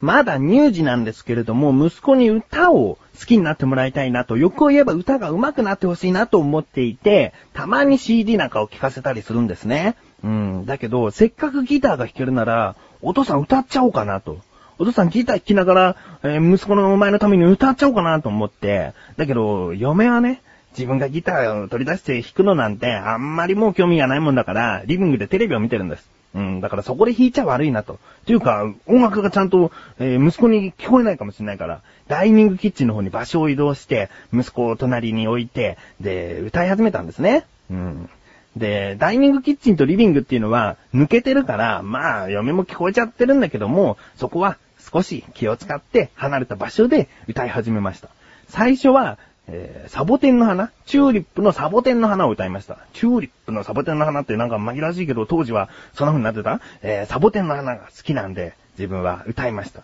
まだ乳児なんですけれども、息子に歌を好きになってもらいたいなと、欲を言えば歌が上手くなってほしいなと思っていて、たまに CD なんかを聴かせたりするんですね。うん。だけど、せっかくギターが弾けるなら、お父さん歌っちゃおうかなと。お父さんギター弾きながら、えー、息子のお前のために歌っちゃおうかなと思って、だけど、嫁はね、自分がギターを取り出して弾くのなんて、あんまりもう興味がないもんだから、リビングでテレビを見てるんです。うん、だからそこで弾いちゃ悪いなと。というか、音楽がちゃんと、えー、息子に聞こえないかもしれないから、ダイニングキッチンの方に場所を移動して、息子を隣に置いて、で、歌い始めたんですね。うん。で、ダイニングキッチンとリビングっていうのは抜けてるから、まあ、嫁も聞こえちゃってるんだけども、そこは少し気を使って離れた場所で歌い始めました。最初は、えー、サボテンの花？チューリップのサボテンの花を歌いました。チューリップのサボテンの花ってなんか紛らわしいけど、当時はそんな風になってた？えー、サボテンの花が好きなんで、自分は歌いました。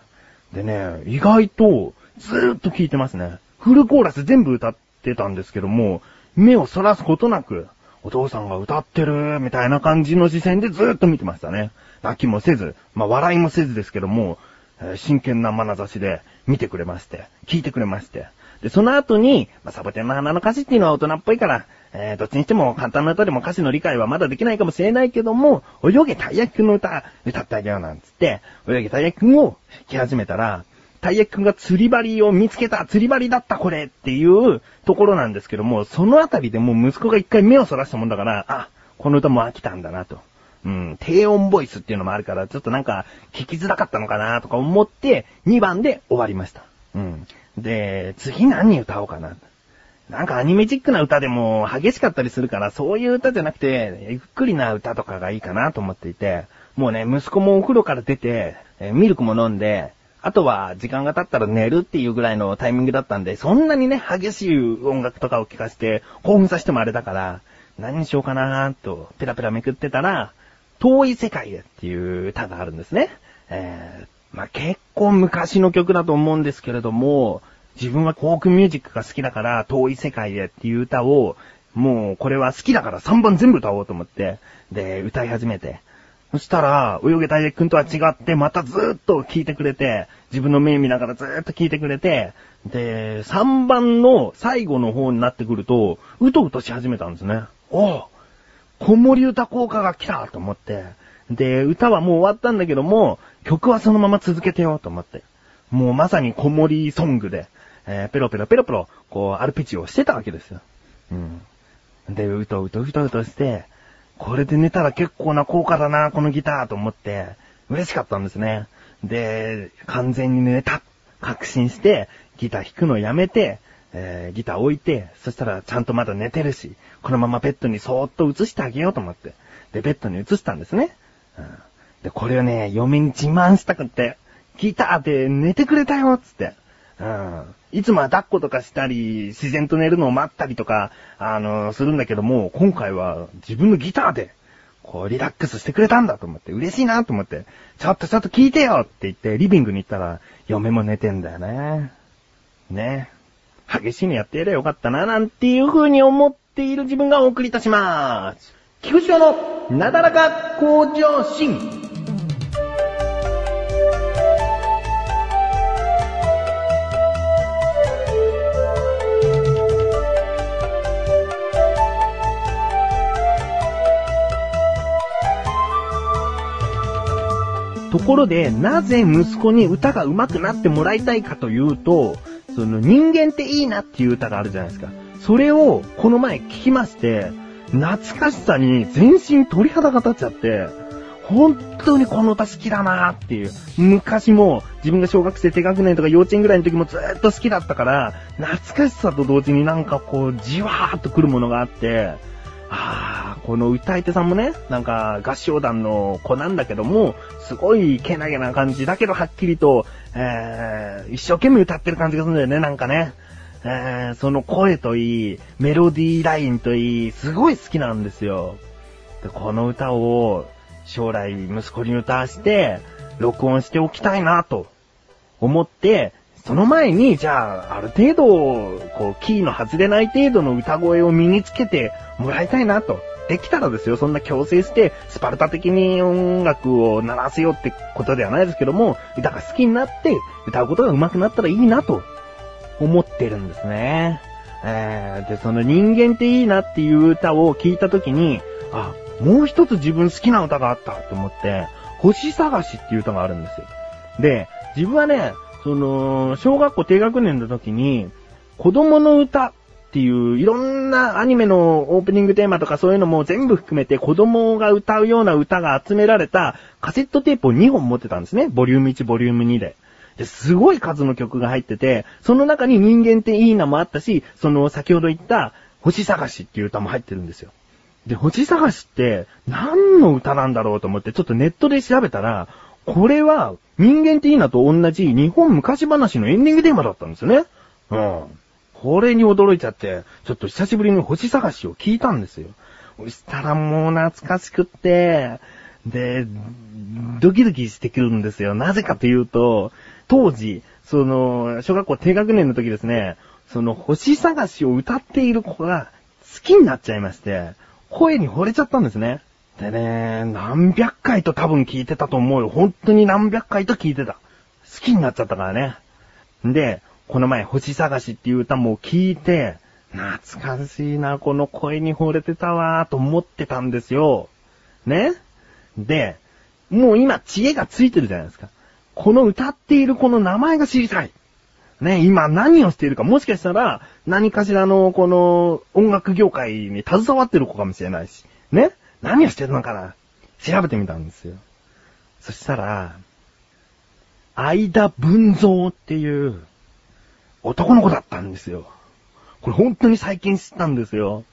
でね、意外と、ずーっと聴いてますね。フルコーラス全部歌ってたんですけども、目をそらすことなく、お父さんが歌ってる、みたいな感じの視線でずーっと見てましたね。泣きもせず、まあ笑いもせずですけども、えー、真剣な眼差しで見てくれまして、聞いてくれまして、で、その後に、まあ、サボテンの花の歌詞っていうのは大人っぽいから、えー、どっちにしても簡単な歌でも歌詞の理解はまだできないかもしれないけども、泳げたい焼きくんの歌、歌ってあげようなんつって、泳げたい焼きくんを弾き始めたら、たい焼きくんが釣り針を見つけた、釣り針だったこれっていうところなんですけども、そのあたりでもう息子が一回目をそらしたもんだから、あ、この歌も飽きたんだなと。うん、低音ボイスっていうのもあるから、ちょっとなんか、聞きづらかったのかなとか思って、2番で終わりました。うん。で、次何歌おうかな。なんかアニメチックな歌でも激しかったりするから、そういう歌じゃなくて、ゆっくりな歌とかがいいかなと思っていて、もうね、息子もお風呂から出て、えミルクも飲んで、あとは時間が経ったら寝るっていうぐらいのタイミングだったんで、そんなにね、激しい音楽とかを聴かせて、興奮させてもあれだから、何にしようかなーと、ペラペラめくってたら、遠い世界へっていう歌があるんですね。えー、まあ、結構昔の曲だと思うんですけれども、自分はフォークミュージックが好きだから遠い世界へっていう歌を、もうこれは好きだから3番全部歌おうと思って、で、歌い始めて。そしたら、泳げたいくんとは違って、またずーっと聴いてくれて、自分の目見ながらずーっと聴いてくれて、で、3番の最後の方になってくると、うとうとし始めたんですね。おう子守歌効果が来たと思って、で、歌はもう終わったんだけども、曲はそのまま続けてよと思って。もうまさに子守ソングで、えー、ペロペロペロペロ、こう、アルペチをしてたわけですよ。うん。で、うとうとうとうとして、これで寝たら結構な効果だな、このギターと思って、嬉しかったんですね。で、完全に寝た、確信して、ギター弾くのやめて、えー、ギター置いて、そしたらちゃんとまだ寝てるし、このままベッドにそーっと移してあげようと思って。で、ベッドに移したんですね。うん、で、これをね、嫁に自慢したくって、ギターで寝てくれたよ、つって。うん。いつもは抱っことかしたり、自然と寝るのを待ったりとか、あの、するんだけども、今回は自分のギターで、こう、リラックスしてくれたんだと思って、嬉しいなと思って、ちょっとちょっと聞いてよって言って、リビングに行ったら、嫁も寝てんだよね。ね。激しいのやってやればよかったな、なんていう風に思っている自分がお送りいたします。菊池のなだらか向上心。ところで、なぜ息子に歌が上手くなってもらいたいかというと、その人間っていいなっていう歌があるじゃないですか。それをこの前聞きまして、懐かしさに全身鳥肌が立っちゃって、本当にこの歌好きだなーっていう。昔も自分が小学生低学年とか幼稚園ぐらいの時もずっと好きだったから、懐かしさと同時になんかこう、じわーっと来るものがあって、ああ、この歌い手さんもね、なんか合唱団の子なんだけども、すごいけなげな感じだけどはっきりと、えー、一生懸命歌ってる感じがするんだよね、なんかね。えー、その声といい、メロディーラインといい、すごい好きなんですよ。で、この歌を将来息子に歌わして、録音しておきたいなと思って、その前に、じゃあ、ある程度、こう、キーの外れない程度の歌声を身につけてもらいたいなと。できたらですよ、そんな強制して、スパルタ的に音楽を鳴らせようってことではないですけども、歌が好きになって、歌うことが上手くなったらいいなと、思ってるんですね。えー、で、その人間っていいなっていう歌を聞いたときに、あ、もう一つ自分好きな歌があったと思って、星探しっていう歌があるんですよ。で、自分はね、その、小学校低学年の時に、子供の歌っていう、いろんなアニメのオープニングテーマとかそういうのも全部含めて子供が歌うような歌が集められたカセットテープを2本持ってたんですね。ボリューム1、ボリューム2で。で、すごい数の曲が入ってて、その中に人間っていいなもあったし、その先ほど言った星探しっていう歌も入ってるんですよ。で、星探しって何の歌なんだろうと思ってちょっとネットで調べたら、これは人間っていいなと同じ日本昔話のエンディングテーマだったんですよね。うん。これに驚いちゃって、ちょっと久しぶりに星探しを聞いたんですよ。そしたらもう懐かしくって、で、ドキドキしてくるんですよ。なぜかというと、当時、その、小学校低学年の時ですね、その星探しを歌っている子が好きになっちゃいまして、声に惚れちゃったんですね。でね、何百回と多分聞いてたと思うよ。本当に何百回と聞いてた。好きになっちゃったからね。で、この前、星探しっていう歌も聞いて、懐かしいな、この声に惚れてたわ、と思ってたんですよ。ねで、もう今、知恵がついてるじゃないですか。この歌っているこの名前が知りたい。ね、今何をしているか、もしかしたら、何かしらの、この、音楽業界に携わってる子かもしれないし、ね何をしてるのかな調べてみたんですよ。そしたら、相田文蔵っていう、男の子だったんですよ。これ本当に最近知ったんですよ。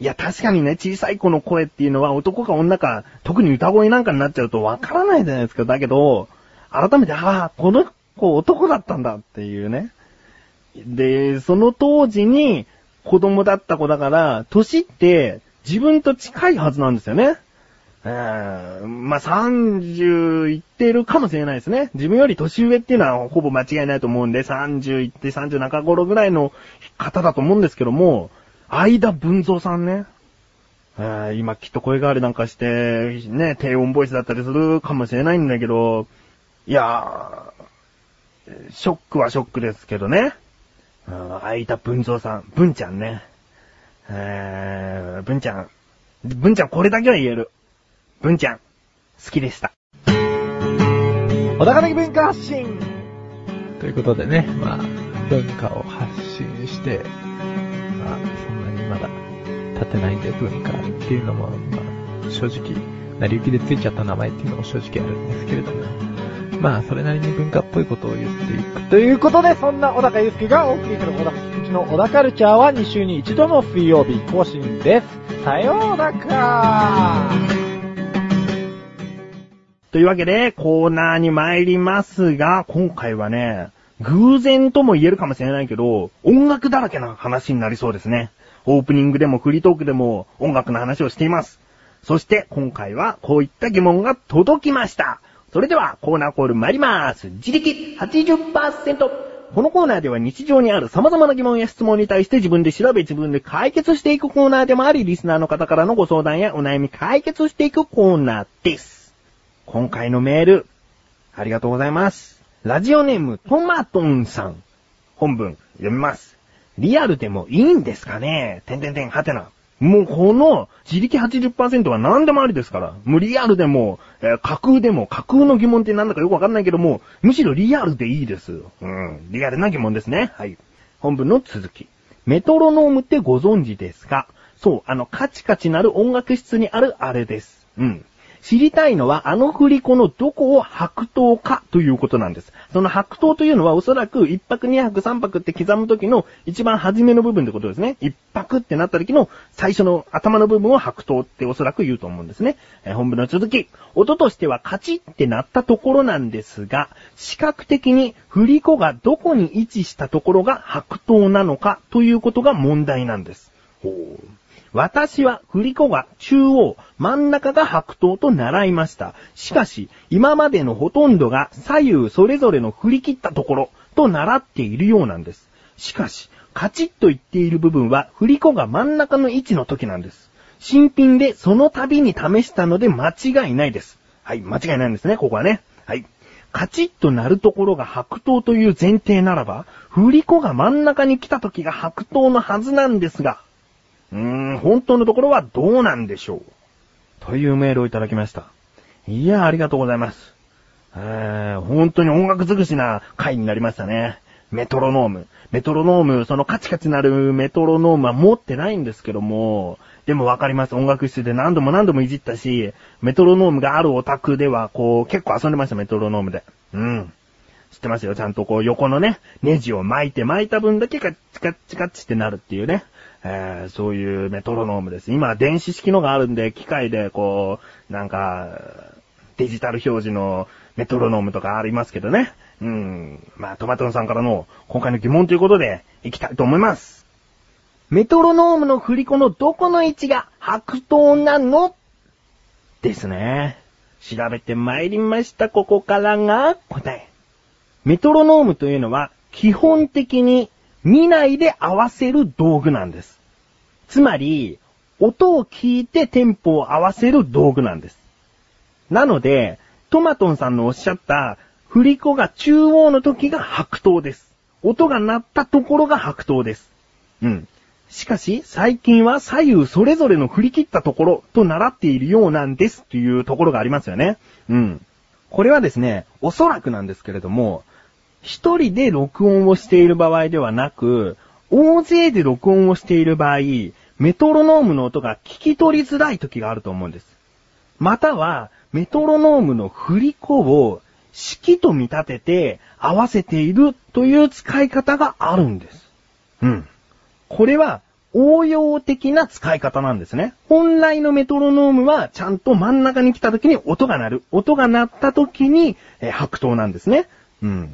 いや、確かにね、小さい子の声っていうのは男か女か、特に歌声なんかになっちゃうとわからないじゃないですか。だけど、改めて、ああ、この子男だったんだっていうね。で、その当時に子供だった子だから、年って自分と近いはずなんですよね。えー、まあ、30いってるかもしれないですね。自分より年上っていうのはほぼ間違いないと思うんで、30いって30中頃ぐらいの方だと思うんですけども、相田文蔵さんね。えー今きっと声変わりなんかして、ね、低音ボイスだったりするかもしれないんだけど、いやー、ショックはショックですけどね。うん相田文蔵さん、文ちゃんね。えー、文ちゃん。文ちゃんこれだけは言える。文ちゃん、好きでした。小高的文化発信ということでね、まあ、文化を発信して、まあ、そんなにまだ立てないんで文化っていうのも、まあ、正直、成り行きでついちゃった名前っていうのも正直あるんですけれども、まあ、それなりに文化っぽいことを言っていく。ということで、そんな小高祐介がお送りする小高菊池の小高カルチャーは2週に1度の水曜日更新です。さようならというわけで、コーナーに参りますが、今回はね、偶然とも言えるかもしれないけど、音楽だらけな話になりそうですね。オープニングでもフリートークでも音楽の話をしています。そして今回はこういった疑問が届きました。それではコーナーコール参ります。自力80%。このコーナーでは日常にある様々な疑問や質問に対して自分で調べ自分で解決していくコーナーでもあり、リスナーの方からのご相談やお悩み解決していくコーナーです。今回のメール、ありがとうございます。ラジオネーム、トマトンさん。本文、読みます。リアルでもいいんですかね？てんてんてん、はてな。もうこの自力80%は何でもありですから。もうリアルでも、えー架空でも、架空の疑問って何だかよくわかんないけども、むしろリアルでいいです。うん。リアルな疑問ですね。はい。本文の続き。メトロノームってご存知ですか？そう、あの、カチカチなる音楽室にあるあれです。うん。知りたいのはあの振り子のどこを白頭かということなんです。その白頭というのはおそらく1泊2泊3泊って刻む時の一番初めの部分ってことですね。1泊ってなった時の最初の頭の部分を白頭っておそらく言うと思うんですね。えー本文の続き。音としてはカチってなったところなんですが、視覚的に振り子がどこに位置したところが白頭なのかということが問題なんです。私は振り子が中央、真ん中が白頭と習いました。しかし、今までのほとんどが左右それぞれの振り切ったところと習っているようなんです。しかし、カチッと言っている部分は振り子が真ん中の位置の時なんです。新品でその度に試したので間違いないです。はい、間違いないんですね、ここはね。はい。カチッと鳴るところが白桃という前提ならば、振り子が真ん中に来た時が白桃のはずなんですが、うーん、本当のところはどうなんでしょう。というメールをいただきました。いや、ありがとうございます。えー、本当に音楽尽くしな回になりましたね。メトロノーム。メトロノーム、そのカチカチなるメトロノームは持ってないんですけども、でもわかります。音楽室で何度も何度もいじったし、メトロノームがあるオタクでは、こう、結構遊んでました、メトロノームで。うん。知ってますよ。ちゃんとこう、横のね、ネジを巻いて巻いた分だけカッチカッチカッチってなるっていうね。えー、そういうメトロノームです。今、電子式のがあるんで、機械でこう、なんか、デジタル表示のメトロノームとかありますけどね。うん。まあ、トマトンさんからの今回の疑問ということで、いきたいと思います。メトロノームの振り子のどこの位置が白桃なの？ですね。調べて参りました。ここからが答え。メトロノームというのは基本的に見ないで合わせる道具なんです。つまり、音を聞いてテンポを合わせる道具なんです。なので、トマトンさんのおっしゃった振り子が中央の時が白桃です。音が鳴ったところが白桃です。うん。しかし、最近は左右それぞれの振り切ったところと習っているようなんですというところがありますよね。うん。これはですね、おそらくなんですけれども、一人で録音をしている場合ではなく、大勢で録音をしている場合、メトロノームの音が聞き取りづらい時があると思うんです。または、メトロノームの振り子を式と見立てて合わせているという使い方があるんです。うん。これは応用的な使い方なんですね。本来のメトロノームはちゃんと真ん中に来た時に音が鳴る。音が鳴った時に、え白桃なんですね。うん。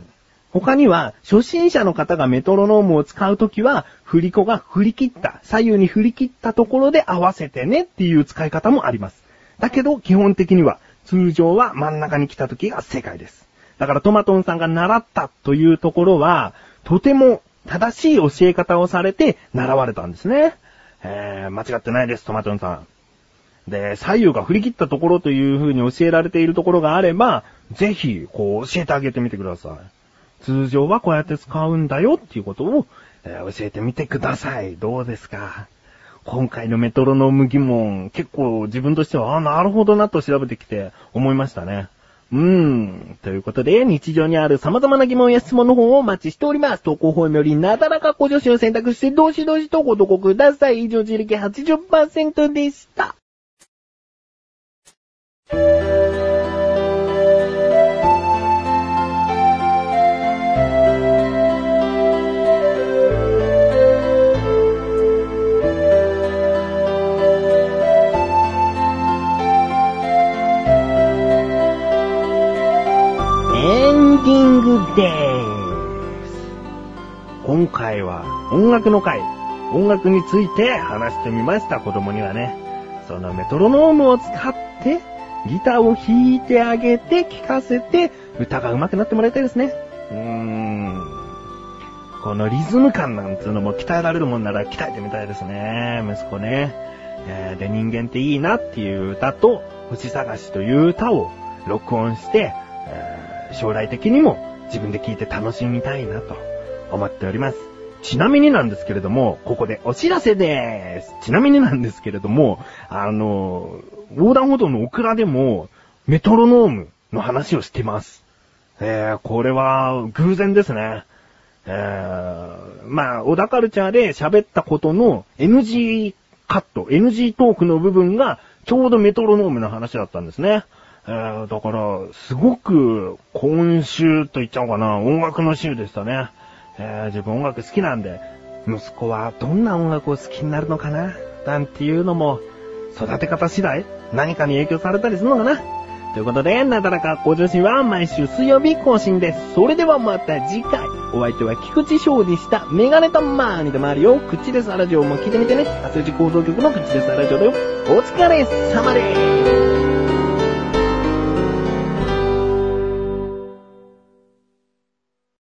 他には、初心者の方がメトロノームを使うときは、振り子が振り切った、左右に振り切ったところで合わせてねっていう使い方もあります。だけど、基本的には、通常は真ん中に来たときが正解です。だからトマトンさんが習ったというところは、とても正しい教え方をされて習われたんですね。えー、間違ってないです、トマトンさん。で、左右が振り切ったところという風に教えられているところがあれば、ぜひ、こう、教えてあげてみてください。通常はこうやって使うんだよっていうことを、えー教えてみてください。どうですか？今回のメトロノーム疑問、結構自分としては、あ、なるほどなと調べてきて思いましたね。うーん。ということで、日常にある様々な疑問や質問の方をお待ちしております。投稿フォームよりなだらかご助手を選択して、どしどしとご投稿ください。以上、自力80%でした。の回、音楽について話してみました、子供にはね。そのメトロノームを使って、ギターを弾いてあげて、聴かせて、歌が上手くなってもらいたいですね。うーん。このリズム感なんつうのも鍛えられるもんなら鍛えてみたいですね、息子ね。えーで、人間っていいなっていう歌と、星探しという歌を録音して、えー将来的にも自分で聴いて楽しみたいなと思っております。ちなみになんですけれども、ここでお知らせでーす。ちなみになんですけれども、あの、横断歩道のオクラでも、メトロノームの話をしてます。えー、これは偶然ですね。えー、まあ、小田カルチャーで喋ったことの NG カット、NG トークの部分がちょうどメトロノームの話だったんですね。えー、だから、すごく今週と言っちゃおうかな、音楽の週でしたね。えー、自分音楽好きなんで、息子はどんな音楽を好きになるのかな、なんていうのも、育て方次第何かに影響されたりするのかなということで、なだらか向上心は毎週水曜日更新です。それではまた次回。お相手は菊池翔でした。メガネたまーにでもあるよ。口ですラジオも聞いてみてね。アスレチ構造局の口ですラジオだよ。お疲れ様です。